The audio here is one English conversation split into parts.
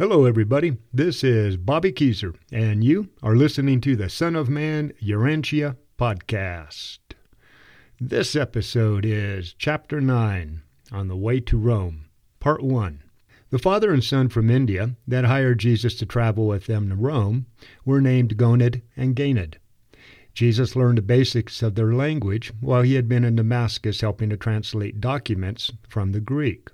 Hello, everybody. This is Bobby Keezer, and you are listening to the Son of Man Urantia podcast. This episode is Chapter 9 On the Way to Rome, Part 1. The father and son from India that hired Jesus to travel with them to Rome were named Gonod and Ganid. Jesus learned the basics of their language while he had been in Damascus helping to translate documents from the Greek.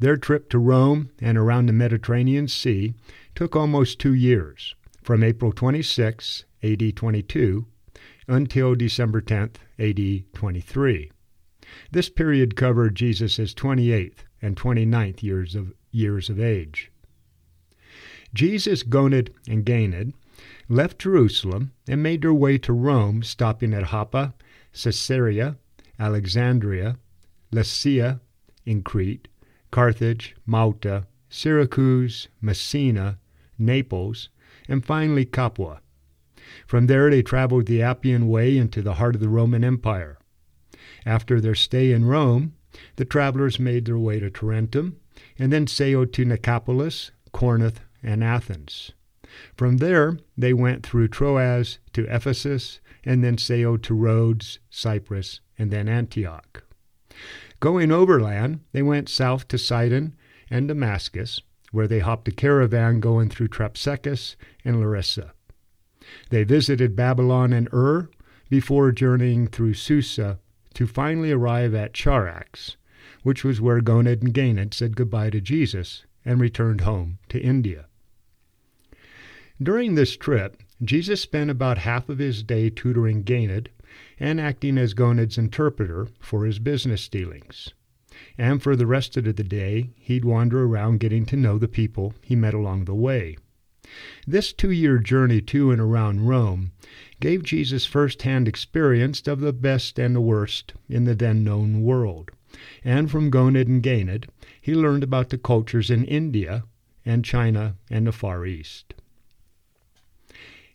Their trip to Rome and around the Mediterranean Sea took almost two years, from April 26, AD 22, until December 10, AD 23. This period covered Jesus' 28th and 29th years of, years of age. Jesus, Gonod, and Ganid left Jerusalem and made their way to Rome, stopping at Joppa, Caesarea, Alexandria, Lycia in Crete, Carthage, Malta, Syracuse, Messina, Naples, and finally Capua. From there they traveled the Appian Way into the heart of the Roman Empire. After their stay in Rome, the travelers made their way to Tarentum and then sailed to Nicopolis, Corinth, and Athens. From there, they went through Troas to Ephesus and then sailed to Rhodes, Cyprus, and then Antioch. Going overland, they went south to Sidon and Damascus, where they hopped a caravan going through Thapsacus and Larissa. They visited Babylon and Ur before journeying through Susa to finally arrive at Charax, which was where Gonod and Ganid said goodbye to Jesus and returned home to India. During this trip, Jesus spent about half of his day tutoring Ganid and acting as Gonod's interpreter for his business dealings. And for the rest of the day, he'd wander around getting to know the people he met along the way. This two year journey to and around Rome gave Jesus first hand experience of the best and the worst in the then known world. And from Gonod and Ganid, he learned about the cultures in India and China and the Far East.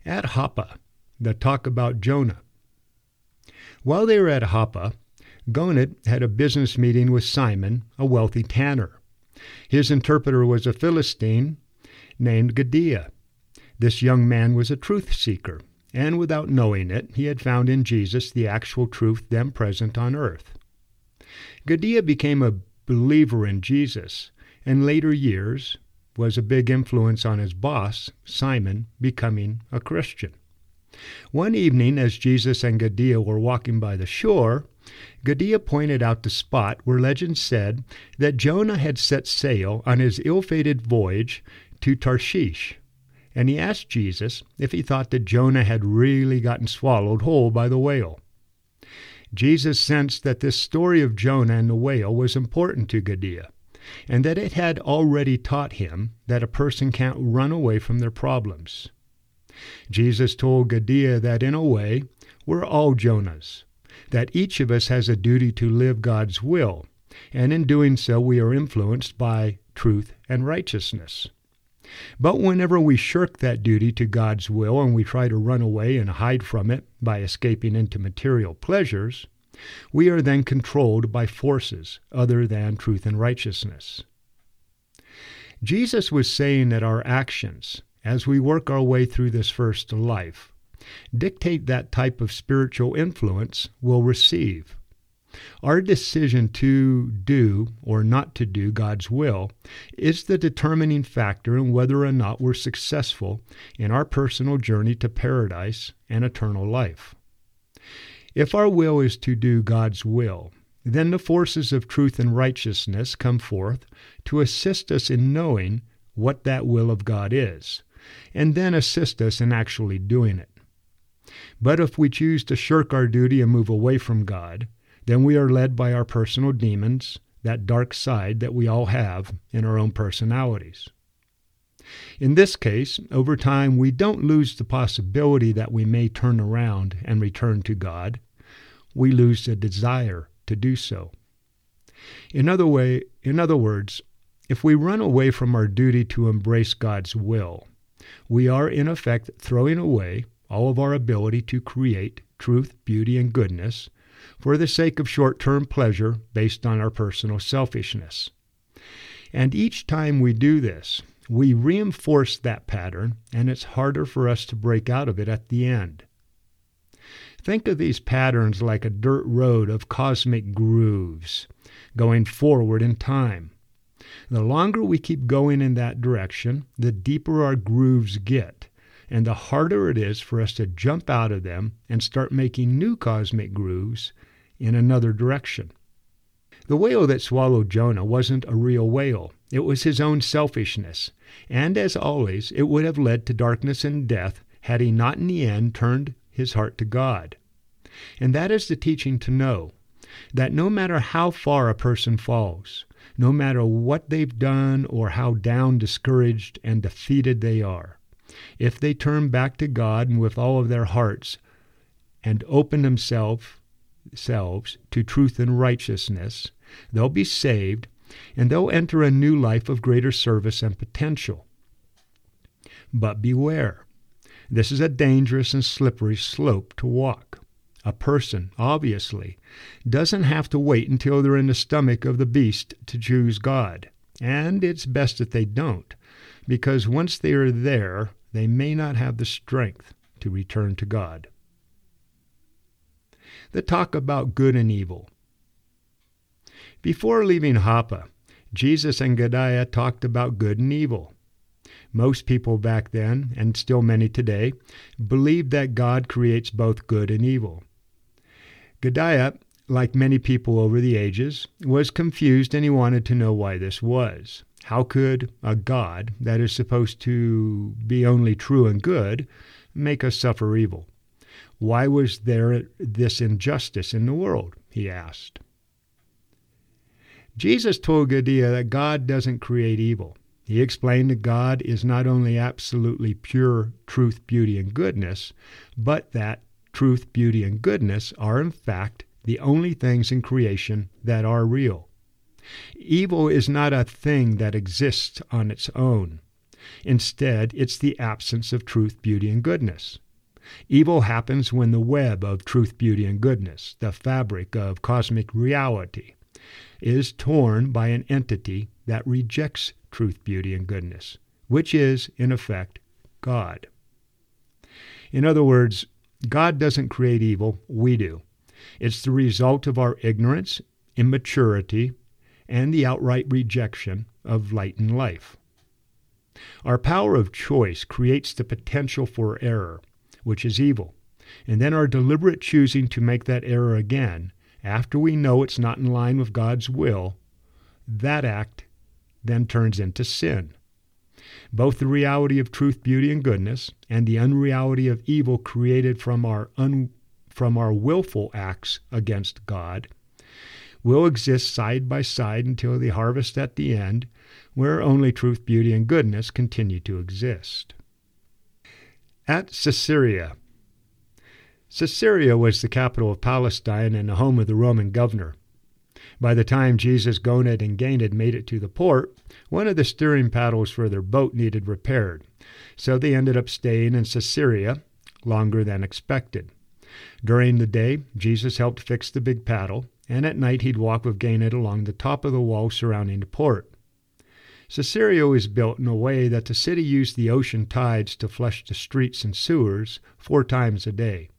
At Joppa, the talk about Jonah while they were at Joppa, Gonad had a business meeting with Simon, a wealthy tanner. His interpreter was a Philistine named Gadiah. This young man was a truth seeker, and without knowing it, he had found in Jesus the actual truth then present on earth. Gadiah became a believer in Jesus, and later years was a big influence on his boss, Simon, becoming a Christian. One evening, as Jesus and Gadiah were walking by the shore, Gadiah pointed out the spot where legend said that Jonah had set sail on his ill fated voyage to Tarshish, and he asked Jesus if he thought that Jonah had really gotten swallowed whole by the whale. Jesus sensed that this story of Jonah and the whale was important to Gadiah, and that it had already taught him that a person can't run away from their problems. Jesus told Gadiah that in a way, we're all Jonahs, that each of us has a duty to live God's will, and in doing so we are influenced by truth and righteousness. But whenever we shirk that duty to God's will and we try to run away and hide from it by escaping into material pleasures, we are then controlled by forces other than truth and righteousness. Jesus was saying that our actions, as we work our way through this first life, dictate that type of spiritual influence we'll receive. Our decision to do or not to do God's will is the determining factor in whether or not we're successful in our personal journey to paradise and eternal life. If our will is to do God's will, then the forces of truth and righteousness come forth to assist us in knowing what that will of God is and then assist us in actually doing it. But if we choose to shirk our duty and move away from God, then we are led by our personal demons, that dark side that we all have in our own personalities. In this case, over time, we don't lose the possibility that we may turn around and return to God. We lose the desire to do so. In other way, in other words, if we run away from our duty to embrace God's will, we are in effect throwing away all of our ability to create truth, beauty, and goodness for the sake of short term pleasure based on our personal selfishness. And each time we do this, we reinforce that pattern, and it's harder for us to break out of it at the end. Think of these patterns like a dirt road of cosmic grooves going forward in time. The longer we keep going in that direction, the deeper our grooves get, and the harder it is for us to jump out of them and start making new cosmic grooves in another direction. The whale that swallowed Jonah wasn't a real whale. It was his own selfishness, and as always, it would have led to darkness and death had he not in the end turned his heart to God. And that is the teaching to know that no matter how far a person falls, no matter what they've done or how down, discouraged, and defeated they are, if they turn back to God and with all of their hearts and open themselves selves to truth and righteousness, they'll be saved and they'll enter a new life of greater service and potential. But beware, this is a dangerous and slippery slope to walk. A person, obviously, doesn't have to wait until they're in the stomach of the beast to choose God. And it's best that they don't, because once they are there, they may not have the strength to return to God. The talk about good and evil. Before leaving Joppa, Jesus and Gadiah talked about good and evil. Most people back then, and still many today, believed that God creates both good and evil. Gadiah, like many people over the ages, was confused and he wanted to know why this was. How could a God that is supposed to be only true and good make us suffer evil? Why was there this injustice in the world? he asked. Jesus told Gadiah that God doesn't create evil. He explained that God is not only absolutely pure truth, beauty, and goodness, but that truth, beauty, and goodness are, in fact, the only things in creation that are real. Evil is not a thing that exists on its own. Instead, it's the absence of truth, beauty, and goodness. Evil happens when the web of truth, beauty, and goodness, the fabric of cosmic reality, is torn by an entity that rejects truth, beauty, and goodness, which is, in effect, God. In other words, God doesn't create evil, we do. It's the result of our ignorance, immaturity, and the outright rejection of light and life. Our power of choice creates the potential for error, which is evil, and then our deliberate choosing to make that error again, after we know it's not in line with God's will, that act then turns into sin. Both the reality of truth, beauty, and goodness, and the unreality of evil created from our, un, from our willful acts against God will exist side by side until the harvest at the end, where only truth, beauty, and goodness continue to exist. At Caesarea. Caesarea was the capital of Palestine and the home of the Roman governor. By the time Jesus, Gonod, and Ganid made it to the port, one of the steering paddles for their boat needed repaired, so they ended up staying in Caesarea longer than expected. During the day, Jesus helped fix the big paddle, and at night he'd walk with Ganid along the top of the wall surrounding the port. Caesarea was built in a way that the city used the ocean tides to flush the streets and sewers four times a day.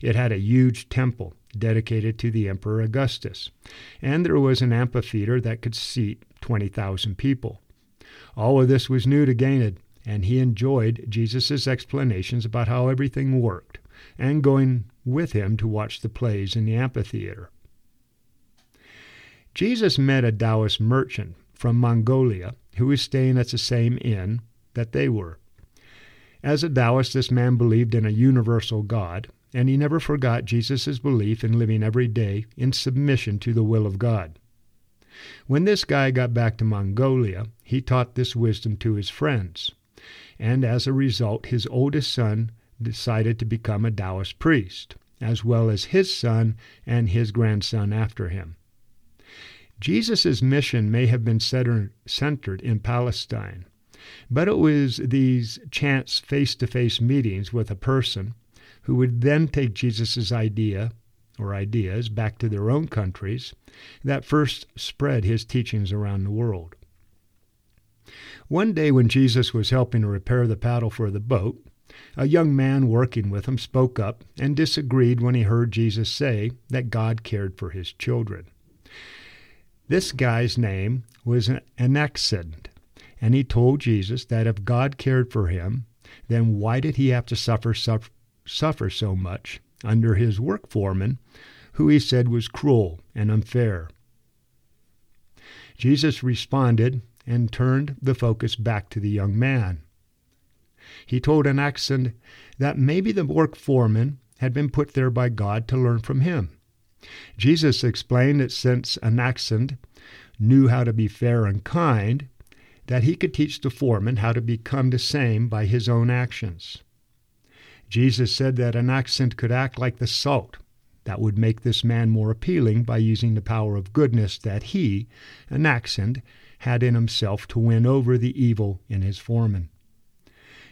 It had a huge temple dedicated to the Emperor Augustus, and there was an amphitheater that could seat 20,000 people. All of this was new to Ganid, and he enjoyed Jesus' explanations about how everything worked, and going with him to watch the plays in the amphitheater. Jesus met a Taoist merchant from Mongolia who was staying at the same inn that they were. As a Taoist, this man believed in a universal God, and he never forgot Jesus' belief in living every day in submission to the will of God. When this guy got back to Mongolia, he taught this wisdom to his friends, and as a result, his oldest son decided to become a Taoist priest, as well as his son and his grandson after him. Jesus' mission may have been centered in Palestine, but it was these chance face to face meetings with a person who would then take Jesus' idea or ideas back to their own countries that first spread his teachings around the world. One day when Jesus was helping to repair the paddle for the boat, a young man working with him spoke up and disagreed when he heard Jesus say that God cared for his children. This guy's name was Anaxand, and he told Jesus that if God cared for him, then why did he have to suffer, suffer, suffer so much under his work foreman, who he said was cruel and unfair? Jesus responded and turned the focus back to the young man. He told Anaxand that maybe the work foreman had been put there by God to learn from him. Jesus explained that since Anaxand knew how to be fair and kind, that he could teach the foreman how to become the same by his own actions. Jesus said that Anaxand could act like the salt that would make this man more appealing by using the power of goodness that he, Anaxand, had in himself to win over the evil in his foreman.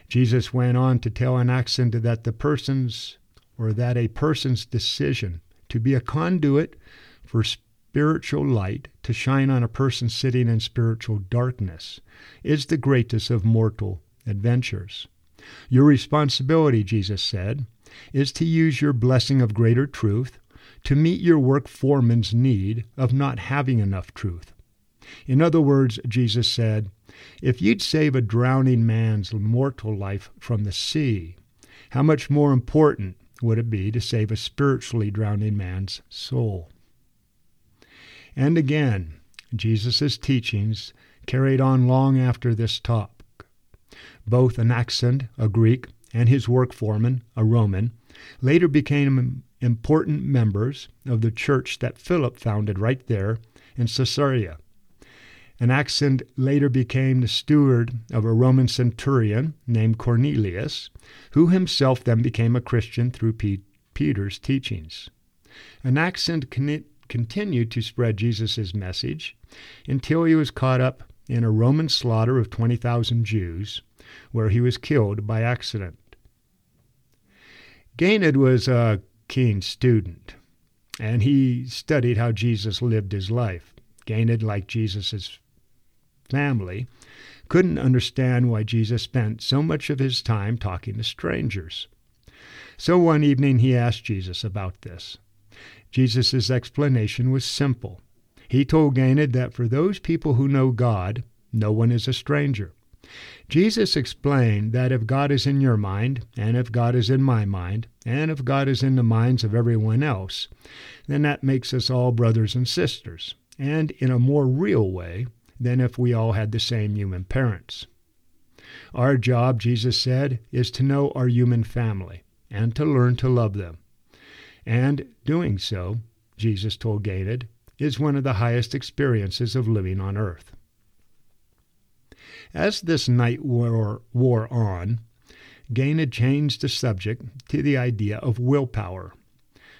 Jesus went on to tell Anaxand that the person's or that a person's decision to be a conduit for spiritual light to shine on a person sitting in spiritual darkness is the greatest of mortal adventures. Your responsibility, Jesus said, is to use your blessing of greater truth to meet your work foreman's need of not having enough truth. In other words, Jesus said, if you'd save a drowning man's mortal life from the sea, how much more important would it be to save a spiritually drowning man's soul? And again, Jesus' teachings carried on long after this topic. Both Anaxand, a Greek, and his work foreman, a Roman, later became important members of the church that Philip founded right there in Caesarea. Anaxand later became the steward of a Roman centurion named Cornelius, who himself then became a Christian through Peter's teachings. Anaxand continued to spread Jesus' message until he was caught up in a Roman slaughter of 20,000 Jews, where he was killed by accident. Ganid was a keen student, and he studied how Jesus lived his life. Ganid, like Jesus' family, couldn't understand why Jesus spent so much of his time talking to strangers. So one evening he asked Jesus about this. Jesus' explanation was simple. He told Ganid that for those people who know God, no one is a stranger. Jesus explained that if God is in your mind, and if God is in my mind, and if God is in the minds of everyone else, then that makes us all brothers and sisters, and in a more real way than if we all had the same human parents. Our job, Jesus said, is to know our human family and to learn to love them. And doing so, Jesus told Ganid, is one of the highest experiences of living on earth. As this night wore, on, had changed the subject to the idea of willpower.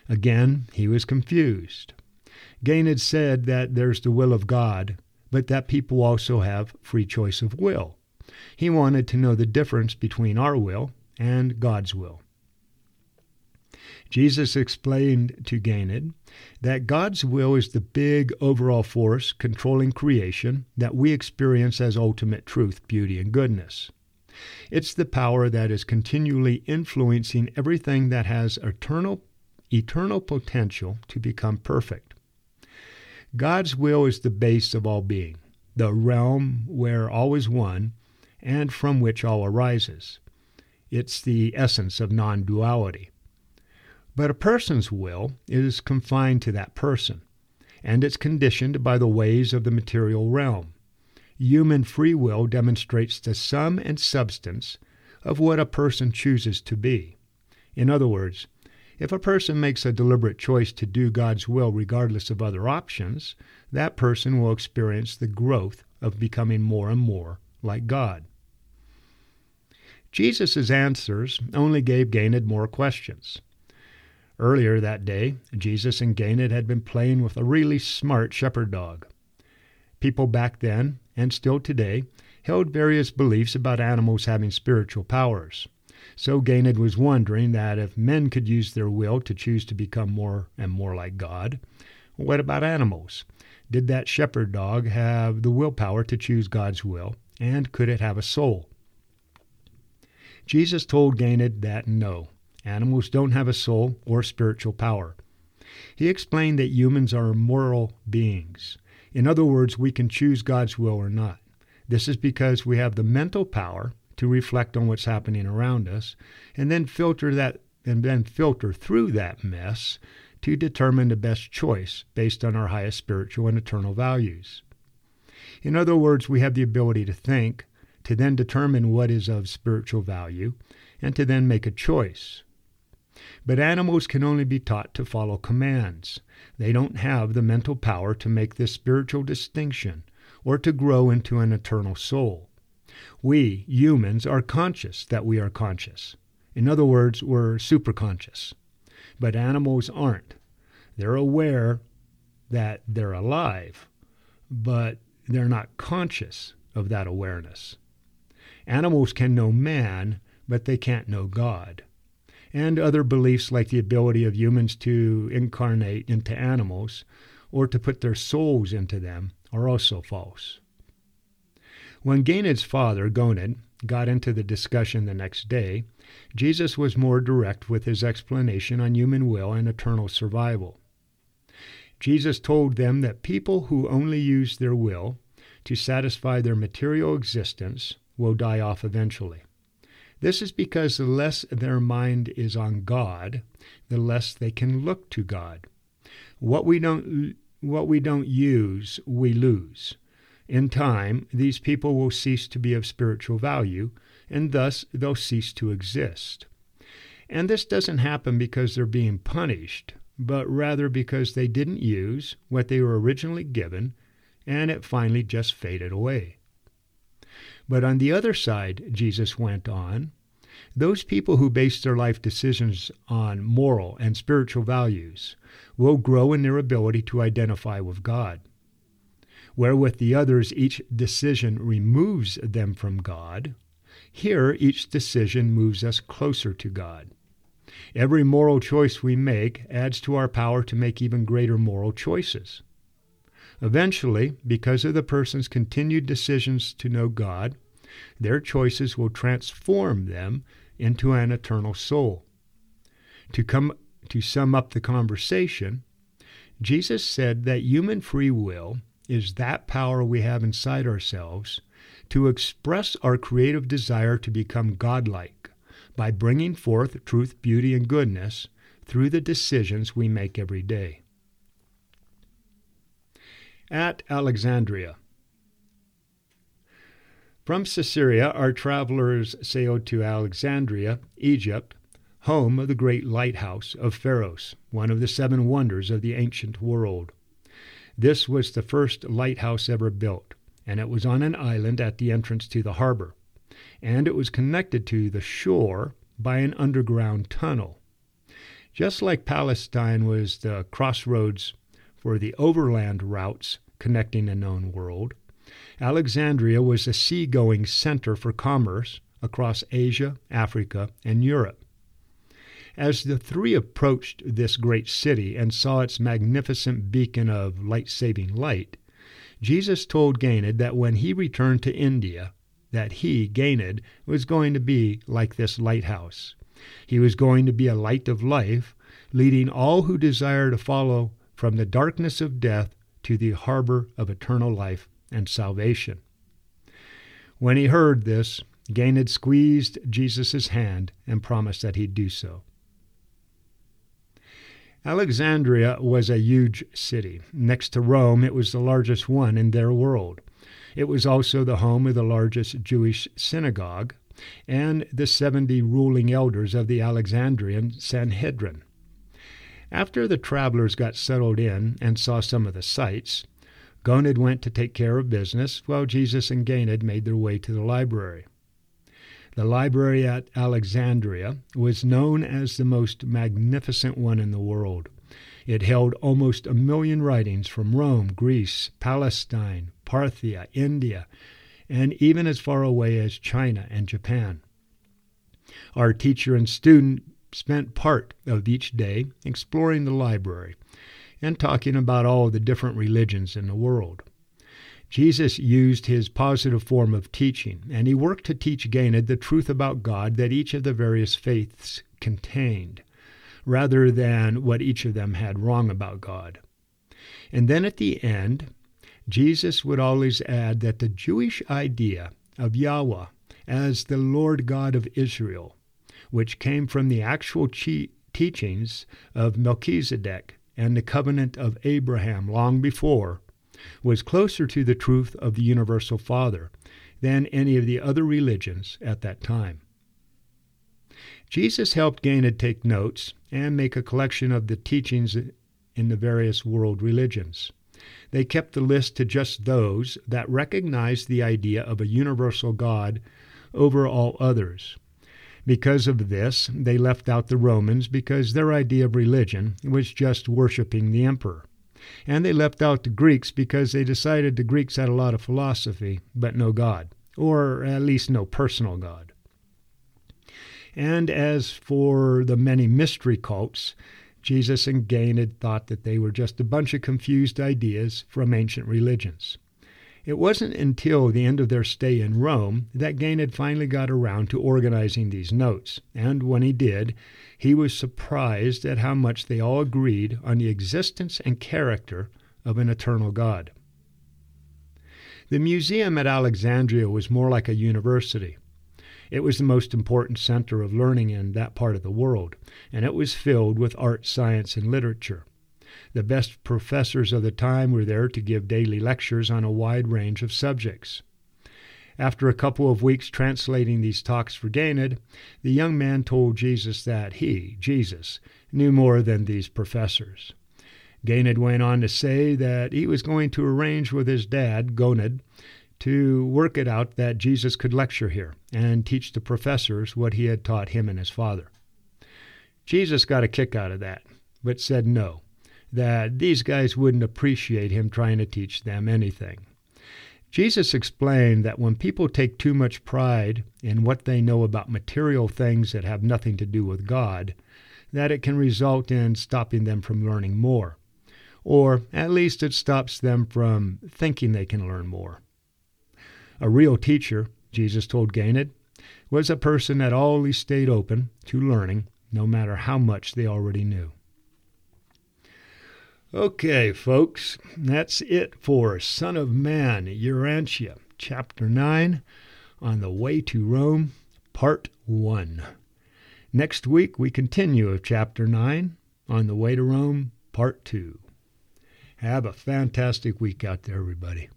Again, he was confused. Ganid said that there's the will of God, but that people also have free choice of will. He wanted to know the difference between our will and God's will. Jesus explained to Ganid that God's will is the big overall force controlling creation that we experience as ultimate truth, beauty, and goodness. It's the power that is continually influencing everything that has eternal, eternal potential to become perfect. God's will is the base of all being, the realm where all is one and from which all arises. It's the essence of non duality. But a person's will is confined to that person, and it's conditioned by the ways of the material realm. Human free will demonstrates the sum and substance of what a person chooses to be. In other words, if a person makes a deliberate choice to do God's will regardless of other options, that person will experience the growth of becoming more and more like God. Jesus' answers only gave Ganid more questions. Earlier that day, Jesus and Ganid had been playing with a really smart shepherd dog. People back then, and still today, held various beliefs about animals having spiritual powers. So Ganid was wondering that if men could use their will to choose to become more and more like God, what about animals? Did that shepherd dog have the willpower to choose God's will And could it have a soul? Jesus told Ganid that no, animals don't have a soul or spiritual power. He explained that humans are moral beings. In other words, we can choose God's will or not. This is because we have the mental power to reflect on what's happening around us and then filter that and then filter through that mess to determine the best choice based on our highest spiritual and eternal values. In other words, we have the ability to think, to then determine what is of spiritual value, and to then make a choice. But animals can only be taught to follow commands. They don't have the mental power to make this spiritual distinction or to grow into an eternal soul. We, humans, are conscious that we are conscious. In other words, we're superconscious. But animals aren't. They're aware that they're alive, but they're not conscious of that awareness. Animals can know man, but they can't know God. And other beliefs like the ability of humans to incarnate into animals or to put their souls into them are also false. When Ganid's father, Gonod, got into the discussion the next day, Jesus was more direct with his explanation on human will and eternal survival. Jesus told them that people who only use their will to satisfy their material existence will die off eventually. This is because the less their mind is on God, the less they can look to God. What we don't what we don't use, we lose. In time, these people will cease to be of spiritual value, and thus they'll cease to exist. And this doesn't happen because they're being punished, but rather because they didn't use what they were originally given, and it finally just faded away. But on the other side, Jesus went on, those people who base their life decisions on moral and spiritual values will grow in their ability to identify with God. Where with the others each decision removes them from God, here each decision moves us closer to God. Every moral choice we make adds to our power to make even greater moral choices. Eventually, because of the person's continued decisions to know God, their choices will transform them into an eternal soul. To come to sum up the conversation, Jesus said that human free will is that power we have inside ourselves to express our creative desire to become godlike by bringing forth truth, beauty, and goodness through the decisions we make every day. At Alexandria. From Caesarea, our travelers sailed to Alexandria, Egypt, home of the great lighthouse of Pharos, one of the seven wonders of the ancient world. This was the first lighthouse ever built, and it was on an island at the entrance to the harbor, and it was connected to the shore by an underground tunnel. Just like Palestine was the crossroads for the overland routes connecting the known world, Alexandria was a seagoing center for commerce across Asia, Africa, and Europe. As the three approached this great city and saw its magnificent beacon of light saving light, Jesus told Ganid that when he returned to India, that he, Ganid, was going to be like this lighthouse. He was going to be a light of life, leading all who desire to follow from the darkness of death to the harbor of eternal life and salvation. When he heard this, Ganid squeezed Jesus' hand and promised that he'd do so. Alexandria was a huge city. Next to Rome, it was the largest one in their world. It was also the home of the largest Jewish synagogue and the 70 ruling elders of the Alexandrian Sanhedrin. After the travelers got settled in and saw some of the sights, Gonod went to take care of business while Jesus and Ganid made their way to the library. The library at Alexandria was known as the most magnificent one in the world. It held almost a million writings from Rome, Greece, Palestine, Parthia, India, and even as far away as China and Japan. Our teacher and student spent part of each day exploring the library and talking about all the different religions in the world. Jesus used his positive form of teaching, and he worked to teach Ganid the truth about God that each of the various faiths contained, rather than what each of them had wrong about God. And then at the end, Jesus would always add that the Jewish idea of Yahweh as the Lord God of Israel, which came from the actual teachings of Melchizedek and the covenant of Abraham long before, was closer to the truth of the universal Father than any of the other religions at that time. Jesus helped Ganid take notes and make a collection of the teachings in the various world religions. They kept the list to just those that recognized the idea of a universal God over all others. Because of this, they left out the Romans because their idea of religion was just worshiping the emperor. And they left out the Greeks because they decided the Greeks had a lot of philosophy, but no God, or at least no personal God. And as for the many mystery cults, Jesus and Ganid thought that they were just a bunch of confused ideas from ancient religions. It wasn't until the end of their stay in Rome that Ganid finally got around to organizing these notes, and when he did, he was surprised at how much they all agreed on the existence and character of an eternal God. The museum at Alexandria was more like a university. It was the most important center of learning in that part of the world, and it was filled with art, science, and literature. The best professors of the time were there to give daily lectures on a wide range of subjects. After a couple of weeks translating these talks for Ganid, the young man told Jesus that he, Jesus, knew more than these professors. Ganid went on to say that he was going to arrange with his dad, Gonod, to work it out that Jesus could lecture here and teach the professors what he had taught him and his father. Jesus got a kick out of that, but said no that these guys wouldn't appreciate him trying to teach them anything. Jesus explained that when people take too much pride in what they know about material things that have nothing to do with God, that it can result in stopping them from learning more. Or at least it stops them from thinking they can learn more. A real teacher, Jesus told Ganid, was a person that always stayed open to learning, no matter how much they already knew. Okay, folks, that's it for Son of Man, Urantia, Chapter 9, On the Way to Rome, Part 1. Next week, we continue of Chapter 9, On the Way to Rome, Part 2. Have a fantastic week out there, everybody.